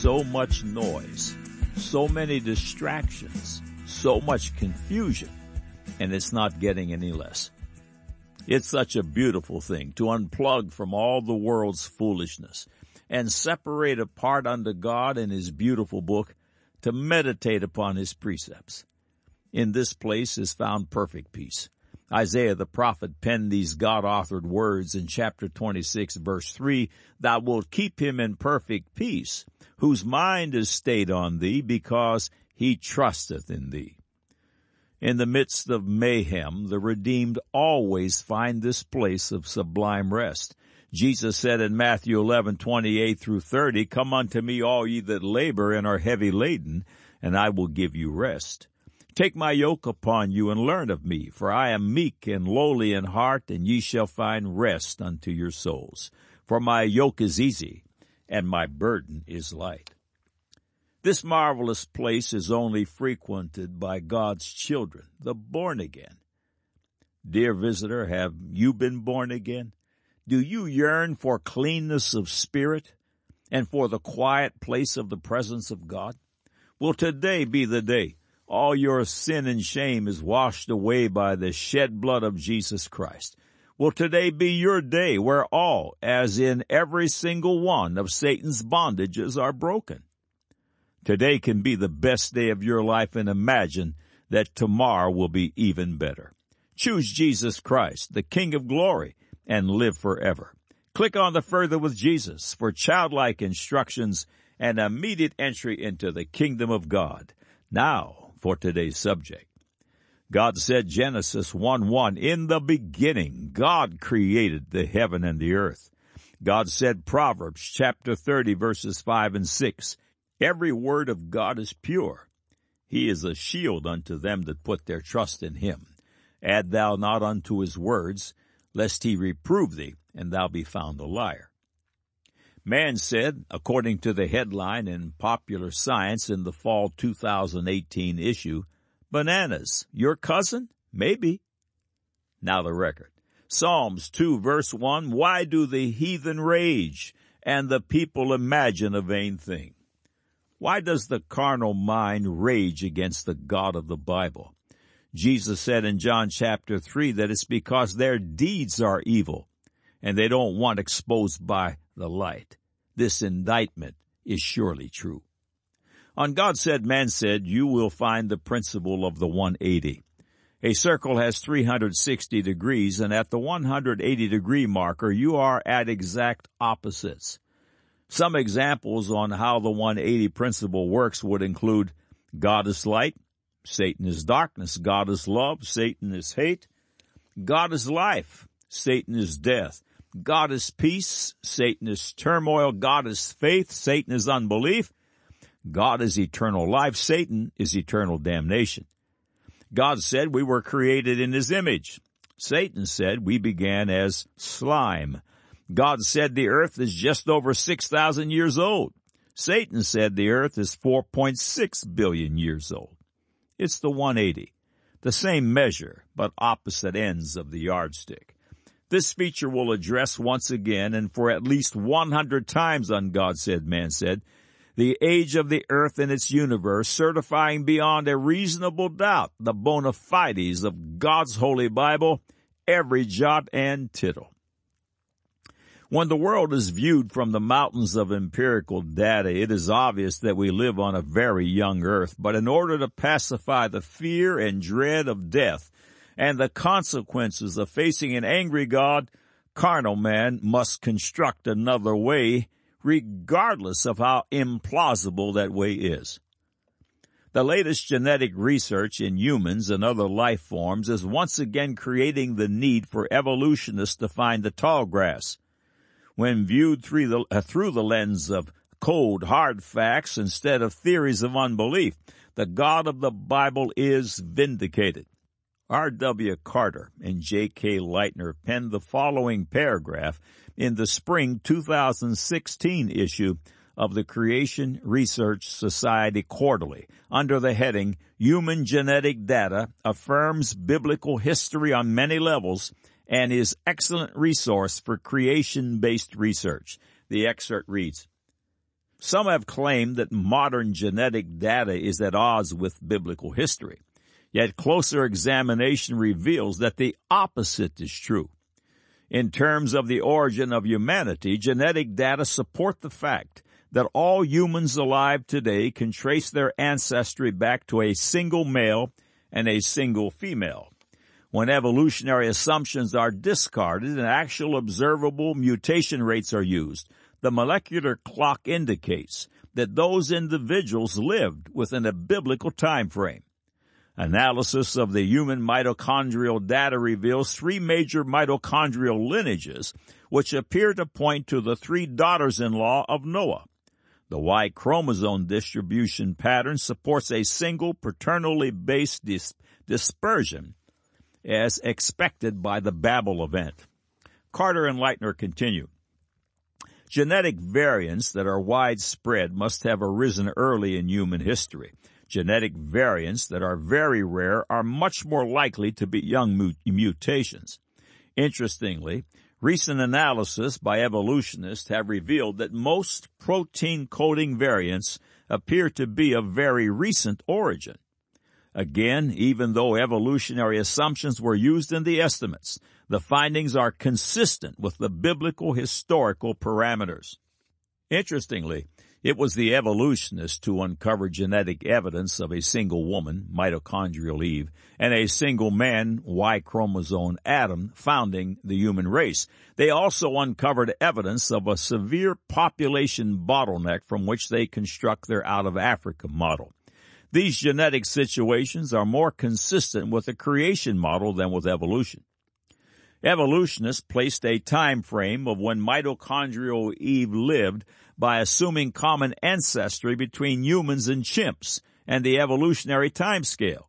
so much noise, so many distractions, so much confusion, and it's not getting any less. It's such a beautiful thing to unplug from all the world's foolishness and separate apart unto God and His beautiful book to meditate upon His precepts. In this place is found perfect peace. Isaiah the prophet penned these God-authored words in chapter 26 verse 3, Thou wilt keep him in perfect peace, whose mind is stayed on thee because he trusteth in thee. In the midst of mayhem, the redeemed always find this place of sublime rest. Jesus said in Matthew 11, 28 through 30, Come unto me all ye that labor and are heavy laden, and I will give you rest. Take my yoke upon you and learn of me, for I am meek and lowly in heart, and ye shall find rest unto your souls. For my yoke is easy, and my burden is light. This marvelous place is only frequented by God's children, the born again. Dear visitor, have you been born again? Do you yearn for cleanness of spirit and for the quiet place of the presence of God? Will today be the day all your sin and shame is washed away by the shed blood of Jesus Christ? Will today be your day where all, as in every single one of Satan's bondages are broken? Today can be the best day of your life and imagine that tomorrow will be even better. Choose Jesus Christ, the King of glory, and live forever. Click on the Further with Jesus for childlike instructions and immediate entry into the kingdom of God. Now for today's subject. God said Genesis 1-1, In the beginning, God created the heaven and the earth. God said Proverbs chapter 30 verses 5 and 6, Every word of God is pure. He is a shield unto them that put their trust in him. Add thou not unto his words, lest he reprove thee, and thou be found a liar. Man said, according to the headline in Popular Science in the fall 2018 issue, bananas, your cousin? Maybe. Now the record. Psalms 2 verse 1, Why do the heathen rage, and the people imagine a vain thing? Why does the carnal mind rage against the God of the Bible? Jesus said in John chapter 3 that it's because their deeds are evil and they don't want exposed by the light. This indictment is surely true. On God said, man said, you will find the principle of the 180. A circle has 360 degrees and at the 180 degree marker you are at exact opposites. Some examples on how the 180 principle works would include God is light, Satan is darkness. God is love. Satan is hate. God is life. Satan is death. God is peace. Satan is turmoil. God is faith. Satan is unbelief. God is eternal life. Satan is eternal damnation. God said we were created in his image. Satan said we began as slime. God said the earth is just over 6,000 years old. Satan said the earth is 4.6 billion years old. It's the 180. The same measure, but opposite ends of the yardstick. This feature will address once again and for at least 100 times on God said, man said, the age of the earth and its universe, certifying beyond a reasonable doubt the bona fides of God's holy Bible, every jot and tittle. When the world is viewed from the mountains of empirical data, it is obvious that we live on a very young earth, but in order to pacify the fear and dread of death and the consequences of facing an angry God, carnal man must construct another way, regardless of how implausible that way is. The latest genetic research in humans and other life forms is once again creating the need for evolutionists to find the tall grass when viewed through the, uh, through the lens of cold, hard facts instead of theories of unbelief. The God of the Bible is vindicated. R.W. Carter and J.K. Lightner penned the following paragraph in the spring 2016 issue of the Creation Research Society Quarterly under the heading Human Genetic Data Affirms Biblical History on Many Levels and is excellent resource for creation-based research. The excerpt reads, Some have claimed that modern genetic data is at odds with biblical history. Yet closer examination reveals that the opposite is true. In terms of the origin of humanity, genetic data support the fact that all humans alive today can trace their ancestry back to a single male and a single female. When evolutionary assumptions are discarded and actual observable mutation rates are used, the molecular clock indicates that those individuals lived within a biblical time frame. Analysis of the human mitochondrial data reveals three major mitochondrial lineages which appear to point to the three daughters-in-law of Noah. The Y chromosome distribution pattern supports a single paternally based dis- dispersion as expected by the Babel event. Carter and Lightner continue. Genetic variants that are widespread must have arisen early in human history. Genetic variants that are very rare are much more likely to be young mutations. Interestingly, recent analysis by evolutionists have revealed that most protein coding variants appear to be of very recent origin. Again, even though evolutionary assumptions were used in the estimates, the findings are consistent with the biblical historical parameters. Interestingly, it was the evolutionists who uncovered genetic evidence of a single woman, mitochondrial Eve, and a single man, Y chromosome Adam, founding the human race. They also uncovered evidence of a severe population bottleneck from which they construct their out of Africa model. These genetic situations are more consistent with the creation model than with evolution. Evolutionists placed a time frame of when mitochondrial Eve lived by assuming common ancestry between humans and chimps and the evolutionary timescale.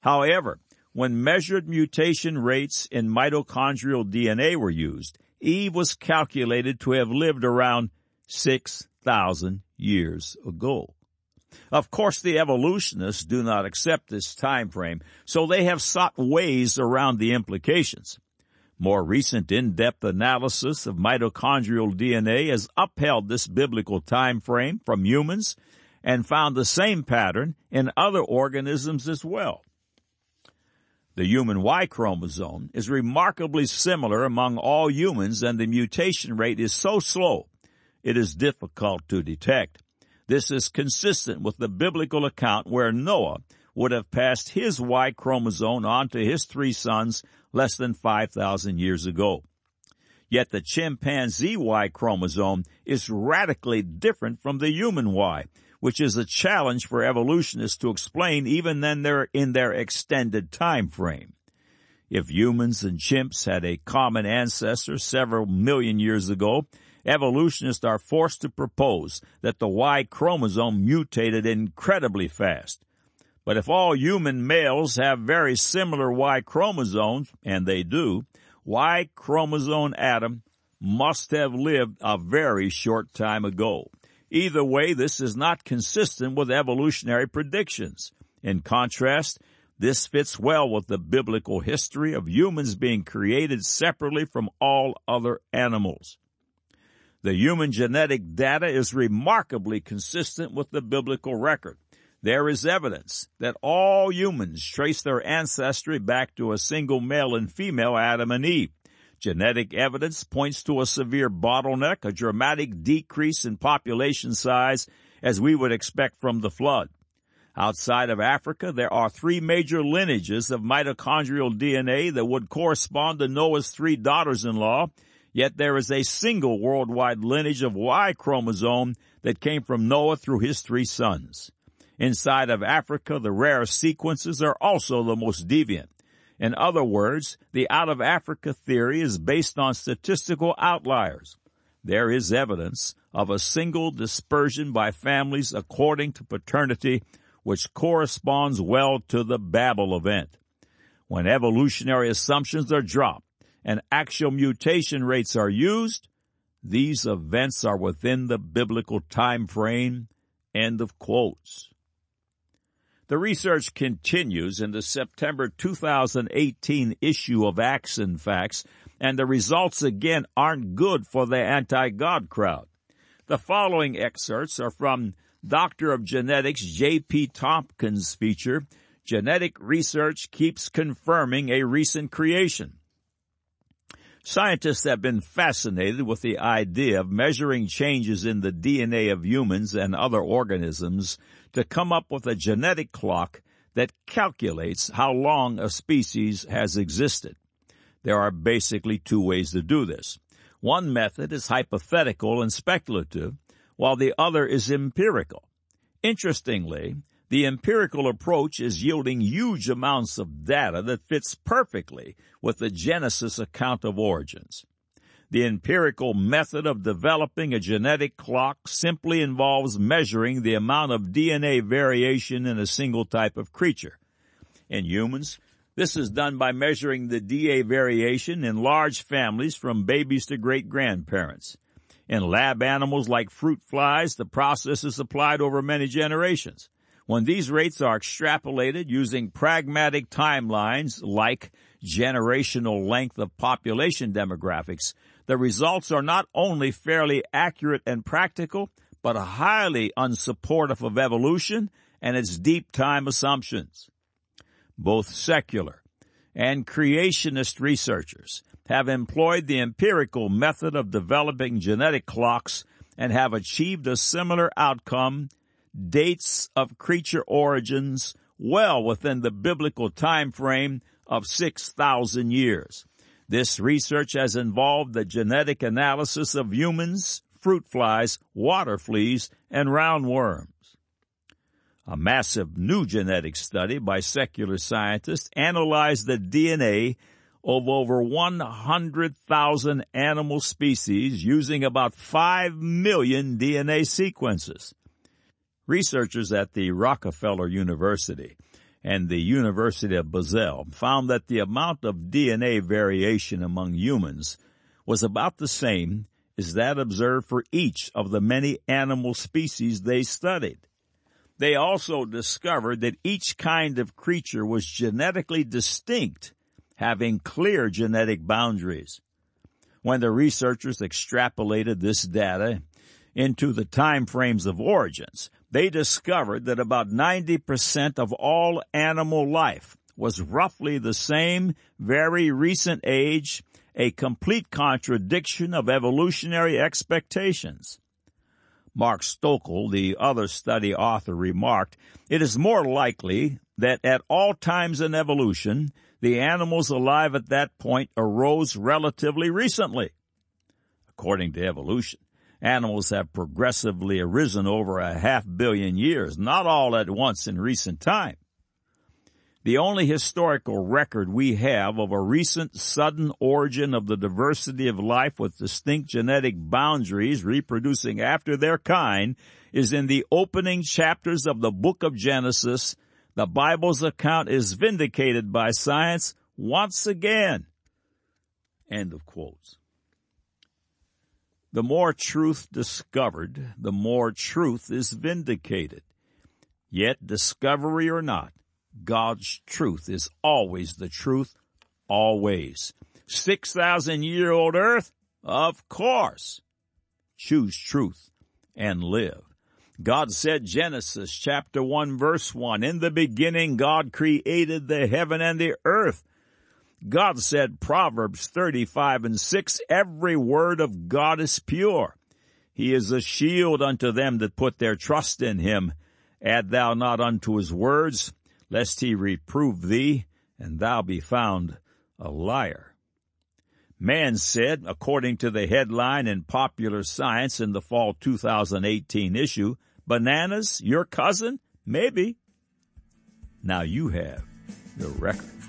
However, when measured mutation rates in mitochondrial DNA were used, Eve was calculated to have lived around 6,000 years ago. Of course, the evolutionists do not accept this time frame, so they have sought ways around the implications. More recent in-depth analysis of mitochondrial DNA has upheld this biblical time frame from humans and found the same pattern in other organisms as well. The human Y chromosome is remarkably similar among all humans and the mutation rate is so slow it is difficult to detect. This is consistent with the biblical account where Noah would have passed his Y chromosome on to his three sons less than 5,000 years ago. Yet the chimpanzee Y chromosome is radically different from the human Y, which is a challenge for evolutionists to explain even then they're in their extended time frame. If humans and chimps had a common ancestor several million years ago, evolutionists are forced to propose that the Y chromosome mutated incredibly fast. But if all human males have very similar Y chromosomes, and they do, Y chromosome Adam must have lived a very short time ago. Either way, this is not consistent with evolutionary predictions. In contrast, this fits well with the biblical history of humans being created separately from all other animals. The human genetic data is remarkably consistent with the biblical record. There is evidence that all humans trace their ancestry back to a single male and female Adam and Eve. Genetic evidence points to a severe bottleneck, a dramatic decrease in population size as we would expect from the flood. Outside of Africa, there are three major lineages of mitochondrial DNA that would correspond to Noah's three daughters-in-law Yet there is a single worldwide lineage of Y chromosome that came from Noah through his three sons. Inside of Africa, the rare sequences are also the most deviant. In other words, the out of Africa theory is based on statistical outliers. There is evidence of a single dispersion by families according to paternity, which corresponds well to the Babel event. When evolutionary assumptions are dropped, and actual mutation rates are used, these events are within the biblical time frame. End of quotes. The research continues in the September 2018 issue of Acts and Facts, and the results again aren't good for the anti-God crowd. The following excerpts are from Doctor of Genetics J.P. Tomkins' feature, Genetic Research Keeps Confirming a Recent Creation. Scientists have been fascinated with the idea of measuring changes in the DNA of humans and other organisms to come up with a genetic clock that calculates how long a species has existed. There are basically two ways to do this. One method is hypothetical and speculative, while the other is empirical. Interestingly, the empirical approach is yielding huge amounts of data that fits perfectly with the Genesis account of origins. The empirical method of developing a genetic clock simply involves measuring the amount of DNA variation in a single type of creature. In humans, this is done by measuring the DNA variation in large families from babies to great grandparents. In lab animals like fruit flies, the process is applied over many generations. When these rates are extrapolated using pragmatic timelines like generational length of population demographics, the results are not only fairly accurate and practical, but highly unsupportive of evolution and its deep time assumptions. Both secular and creationist researchers have employed the empirical method of developing genetic clocks and have achieved a similar outcome dates of creature origins well within the biblical time frame of 6,000 years. This research has involved the genetic analysis of humans, fruit flies, water fleas, and roundworms. A massive new genetic study by secular scientists analyzed the DNA of over 100,000 animal species using about 5 million DNA sequences. Researchers at the Rockefeller University and the University of Basel found that the amount of DNA variation among humans was about the same as that observed for each of the many animal species they studied. They also discovered that each kind of creature was genetically distinct, having clear genetic boundaries. When the researchers extrapolated this data into the time frames of origins, they discovered that about 90% of all animal life was roughly the same very recent age, a complete contradiction of evolutionary expectations. Mark Stoeckle, the other study author, remarked, It is more likely that at all times in evolution, the animals alive at that point arose relatively recently. According to evolution, Animals have progressively arisen over a half billion years, not all at once in recent time. The only historical record we have of a recent sudden origin of the diversity of life with distinct genetic boundaries reproducing after their kind is in the opening chapters of the book of Genesis. The Bible's account is vindicated by science once again. End of quotes. The more truth discovered, the more truth is vindicated. Yet, discovery or not, God's truth is always the truth, always. 6,000 year old earth? Of course. Choose truth and live. God said Genesis chapter 1 verse 1, In the beginning God created the heaven and the earth. God said, Proverbs 35 and 6, every word of God is pure. He is a shield unto them that put their trust in him. Add thou not unto his words, lest he reprove thee, and thou be found a liar. Man said, according to the headline in Popular Science in the fall 2018 issue, bananas, your cousin? Maybe. Now you have the record.